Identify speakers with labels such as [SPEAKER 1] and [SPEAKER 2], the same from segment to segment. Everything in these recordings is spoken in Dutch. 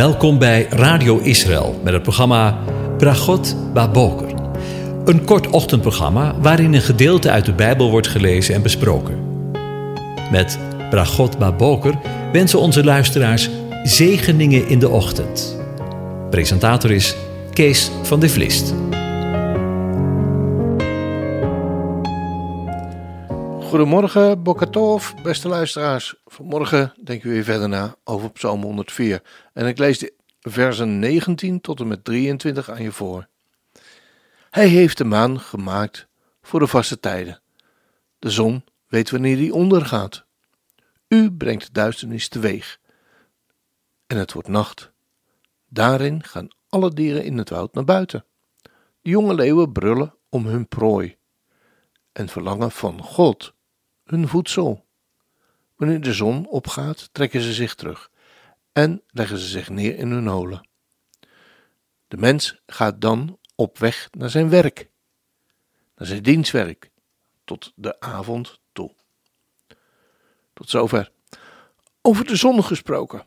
[SPEAKER 1] Welkom bij Radio Israël met het programma Bragot Baboker. Een kort ochtendprogramma waarin een gedeelte uit de Bijbel wordt gelezen en besproken. Met Bragot Baboker wensen onze luisteraars zegeningen in de ochtend. Presentator is Kees van de Vlist.
[SPEAKER 2] Goedemorgen, Bokatov, beste luisteraars. Vanmorgen denken we weer verder na over Psalm 104. En ik lees de versen 19 tot en met 23 aan je voor. Hij heeft de maan gemaakt voor de vaste tijden. De zon weet wanneer die ondergaat. U brengt de duisternis teweeg. En het wordt nacht. Daarin gaan alle dieren in het woud naar buiten. De jonge leeuwen brullen om hun prooi en verlangen van God hun voedsel. Wanneer de zon opgaat, trekken ze zich terug en leggen ze zich neer in hun holen. De mens gaat dan op weg naar zijn werk, naar zijn dienstwerk, tot de avond toe. Tot zover. Over de zon gesproken.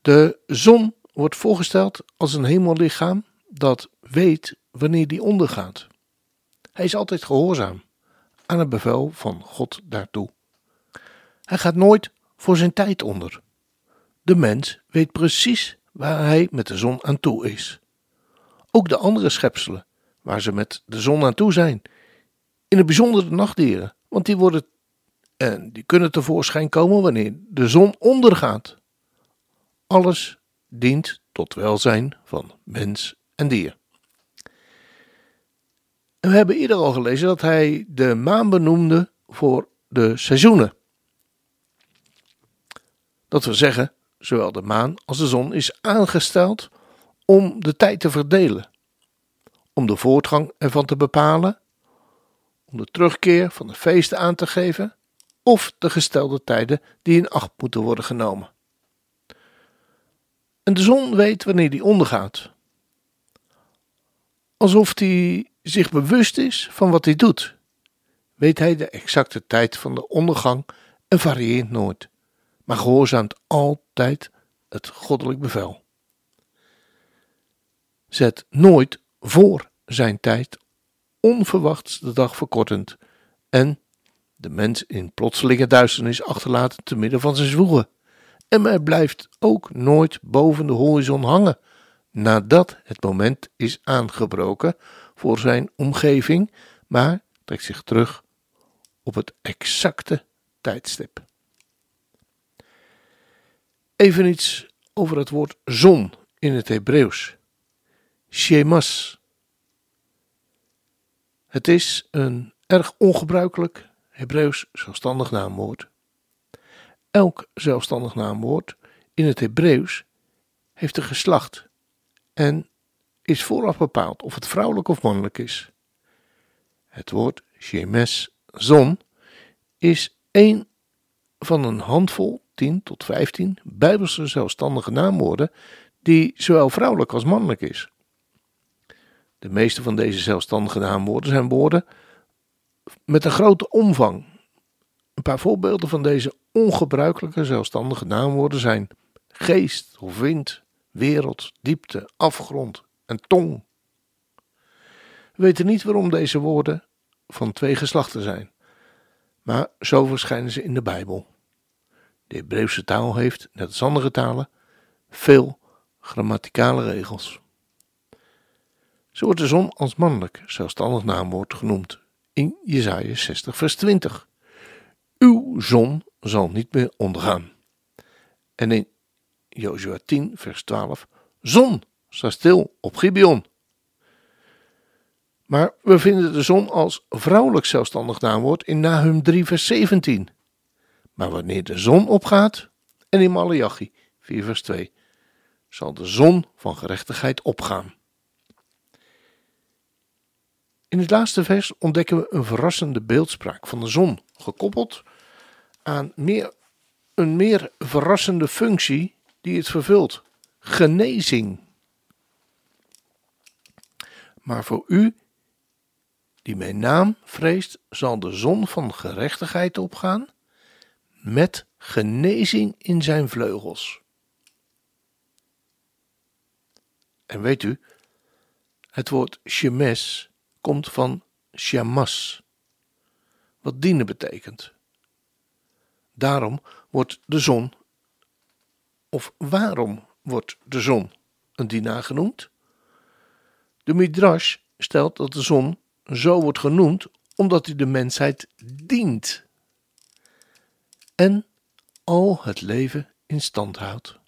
[SPEAKER 2] De zon wordt voorgesteld als een hemellichaam dat weet wanneer die ondergaat. Hij is altijd gehoorzaam aan het bevel van God daartoe. Hij gaat nooit voor zijn tijd onder. De mens weet precies waar hij met de zon aan toe is. Ook de andere schepselen, waar ze met de zon aan toe zijn. In het bijzonder de nachtdieren, want die, worden, en die kunnen tevoorschijn komen wanneer de zon ondergaat. Alles dient tot welzijn van mens en dier. We hebben eerder al gelezen dat hij de maan benoemde voor de seizoenen. Dat wil zeggen, zowel de maan als de zon is aangesteld om de tijd te verdelen, om de voortgang ervan te bepalen, om de terugkeer van de feesten aan te geven of de gestelde tijden die in acht moeten worden genomen. En de zon weet wanneer die ondergaat. Alsof die zich bewust is van wat hij doet, weet hij de exacte tijd van de ondergang en varieert nooit, maar gehoorzaamt altijd het goddelijk bevel. Zet nooit voor zijn tijd onverwachts de dag verkortend en de mens in plotselinge duisternis achterlaten te midden van zijn zwoegen. En hij blijft ook nooit boven de horizon hangen, nadat het moment is aangebroken voor zijn omgeving, maar trekt zich terug op het exacte tijdstip. Even iets over het woord zon in het Hebreeuws. Shemas. Het is een erg ongebruikelijk Hebreeuws zelfstandig naamwoord. Elk zelfstandig naamwoord in het Hebreeuws heeft een geslacht en is vooraf bepaald of het vrouwelijk of mannelijk is. Het woord shemes, zon, is één van een handvol, 10 tot 15, bijbelse zelfstandige naamwoorden die zowel vrouwelijk als mannelijk is. De meeste van deze zelfstandige naamwoorden zijn woorden met een grote omvang. Een paar voorbeelden van deze ongebruikelijke zelfstandige naamwoorden zijn geest of wind, wereld, diepte, afgrond, en tong. We weten niet waarom deze woorden van twee geslachten zijn, maar zo verschijnen ze in de Bijbel. De Hebreeuwse taal heeft, net als andere talen, veel grammaticale regels. Zo wordt de zon als mannelijk zelfstandig naamwoord genoemd in Jesaja 60 vers 20. Uw zon zal niet meer ondergaan. En in Jozua 10 vers 12. Zon, sta stil op Gibeon. Maar we vinden de zon als vrouwelijk zelfstandig naamwoord in Nahum 3 vers 17. Maar wanneer de zon opgaat, en in Malachi 4 vers 2, zal de zon van gerechtigheid opgaan. In het laatste vers ontdekken we een verrassende beeldspraak van de zon, gekoppeld aan meer, een meer verrassende functie die het vervult: genezing. Maar voor u, die mijn naam vreest, zal de zon van gerechtigheid opgaan met genezing in zijn vleugels. En weet u, het woord shemes komt van shamas, wat dienen betekent. Daarom wordt de zon, of waarom wordt de zon een dienaar genoemd? De Midrash stelt dat de zon zo wordt genoemd omdat hij de mensheid dient en al het leven in stand houdt.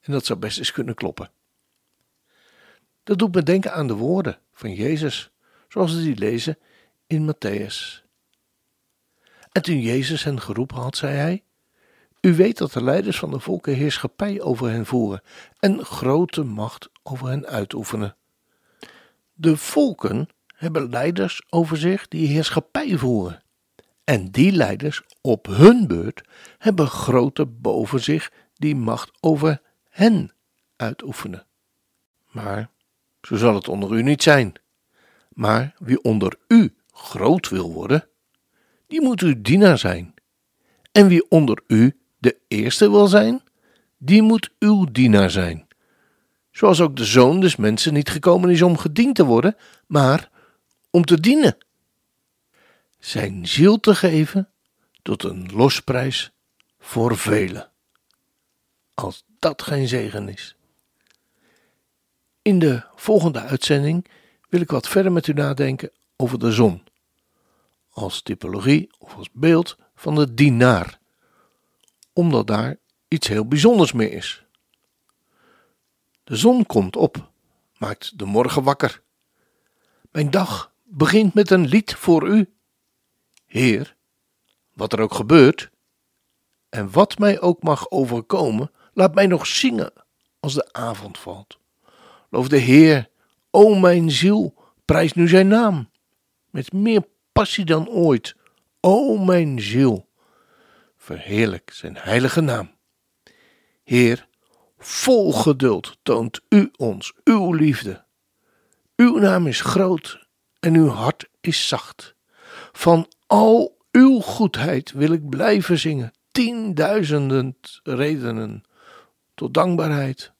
[SPEAKER 2] En dat zou best eens kunnen kloppen. Dat doet me denken aan de woorden van Jezus, zoals we die lezen in Matthäus. En toen Jezus hen geroepen had, zei hij: U weet dat de leiders van de volken heerschappij over hen voeren en grote macht over hen uitoefenen. De volken hebben leiders over zich die heerschappij voeren. En die leiders op hun beurt hebben grote boven zich die macht over hen uitoefenen. Maar zo zal het onder u niet zijn. Maar wie onder u groot wil worden, die moet uw dienaar zijn. En wie onder u de eerste wil zijn, die moet uw dienaar zijn. Zoals ook de zoon des mensen niet gekomen is om gediend te worden, maar om te dienen. Zijn ziel te geven tot een losprijs voor velen. Als dat geen zegen is. In de volgende uitzending wil ik wat verder met u nadenken over de zon. Als typologie of als beeld van de dienaar. Omdat daar iets heel bijzonders mee is. De zon komt op, maakt de morgen wakker. Mijn dag begint met een lied voor u. Heer, wat er ook gebeurt, en wat mij ook mag overkomen, laat mij nog zingen als de avond valt. Loof de Heer, o mijn ziel, prijs nu zijn naam, met meer passie dan ooit, o mijn ziel. Verheerlijk zijn heilige naam. Heer, vol geduld toont u ons uw liefde. Uw naam is groot en uw hart is zacht. Van al uw goedheid wil ik blijven zingen, tienduizenden redenen tot dankbaarheid.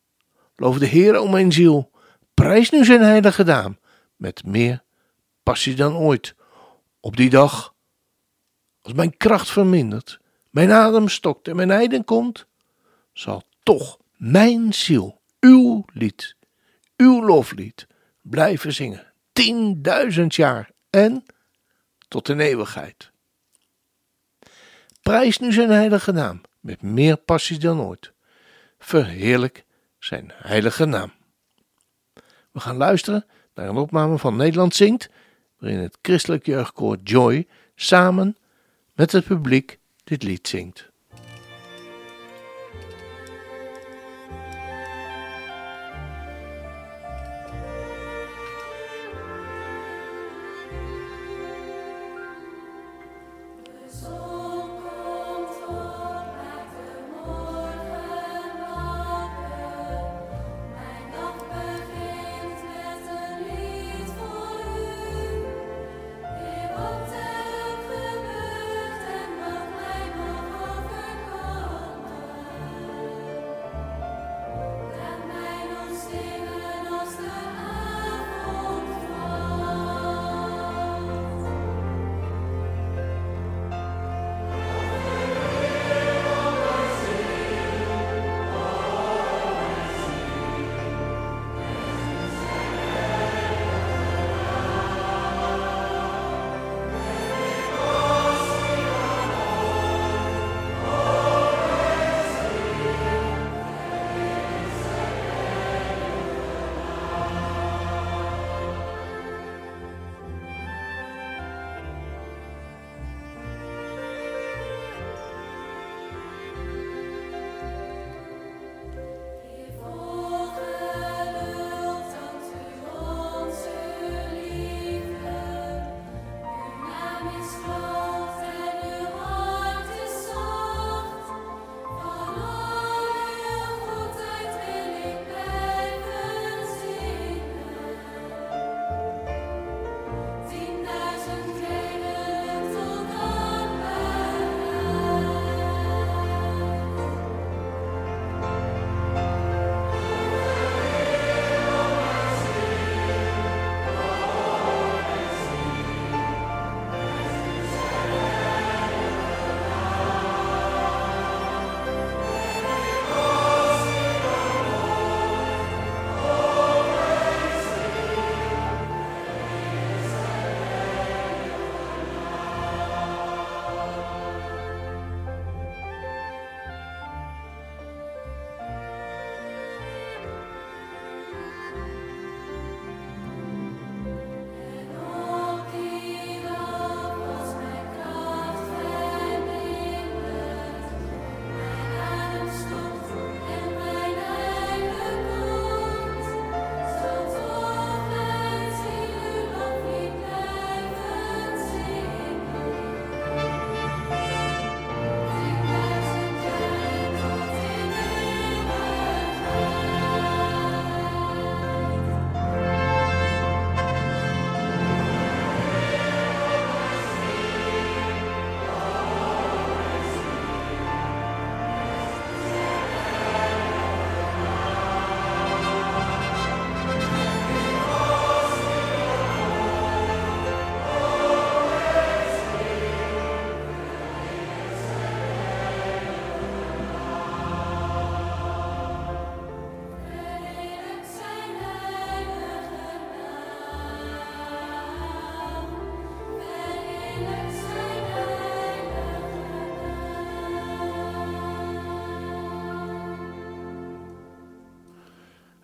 [SPEAKER 2] Loof de Heer om mijn ziel, prijs nu zijn heilige naam, met meer passie dan ooit. Op die dag, als mijn kracht vermindert, mijn adem stokt en mijn einde komt, zal toch mijn ziel uw lied, uw loflied blijven zingen. Tienduizend jaar en tot in eeuwigheid. Prijs nu zijn heilige naam met meer passie dan ooit. Verheerlijk zijn heilige naam. We gaan luisteren naar een opname van Nederland zingt, waarin het christelijk jeugdkoor Joy samen met het publiek dit lied zingt.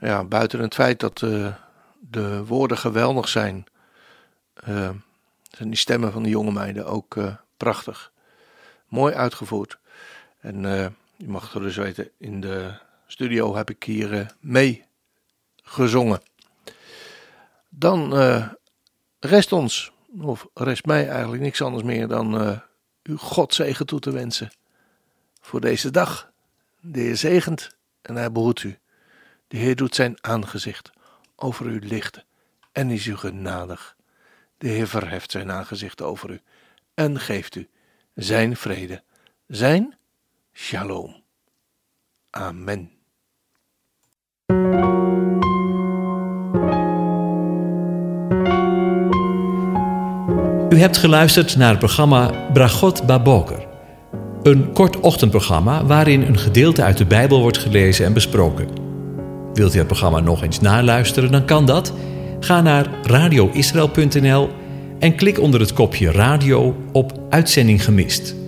[SPEAKER 2] Ja, buiten het feit dat uh, de woorden geweldig zijn, uh, zijn die stemmen van de jonge meiden ook uh, prachtig. Mooi uitgevoerd. En je mag dus weten, in de studio heb ik hier mee gezongen. Dan rest ons, of rest mij eigenlijk niks anders meer dan u God zegen toe te wensen voor deze dag. De Heer zegent en hij behoedt u. De Heer doet zijn aangezicht over u lichten en is u genadig. De Heer verheft zijn aangezicht over u en geeft u zijn vrede, zijn shalom. Amen.
[SPEAKER 1] U hebt geluisterd naar het programma Bragot Baboker. Een kort ochtendprogramma waarin een gedeelte uit de Bijbel wordt gelezen en besproken. Wilt u het programma nog eens naluisteren, dan kan dat. Ga naar radioisrael.nl en klik onder het kopje radio op Uitzending gemist.